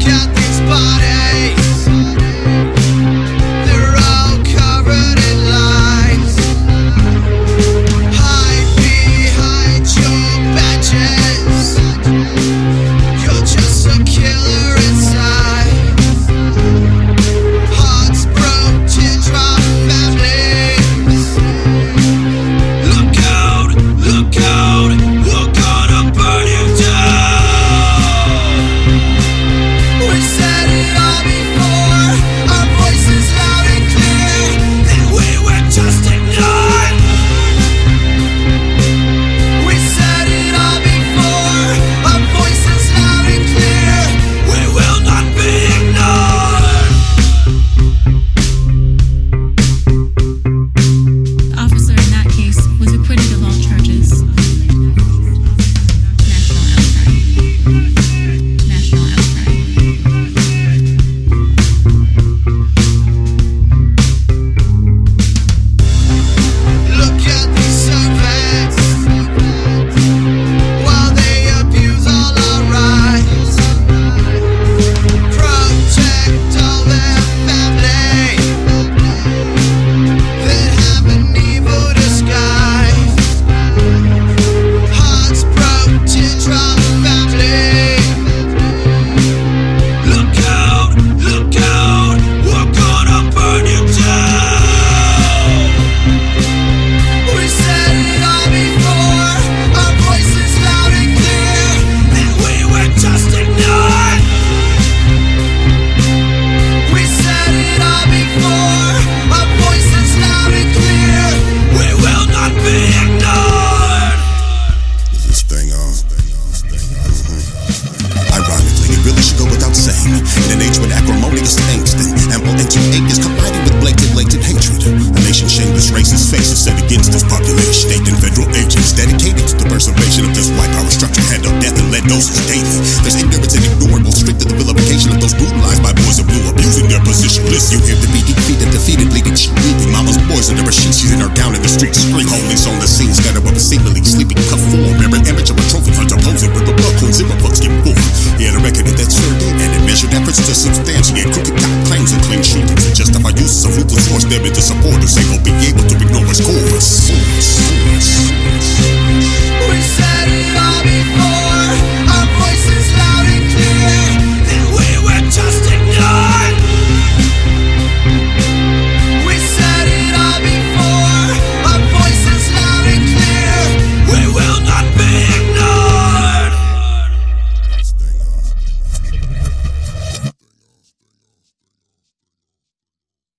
can't body state and federal agents dedicated to the preservation of this white power structure. Handle death and let those who hate it. There's ignorance and ignored will strengthen the vilification of those brutalized by boys of blue, abusing their position. List you here to be defeated, defeated, leading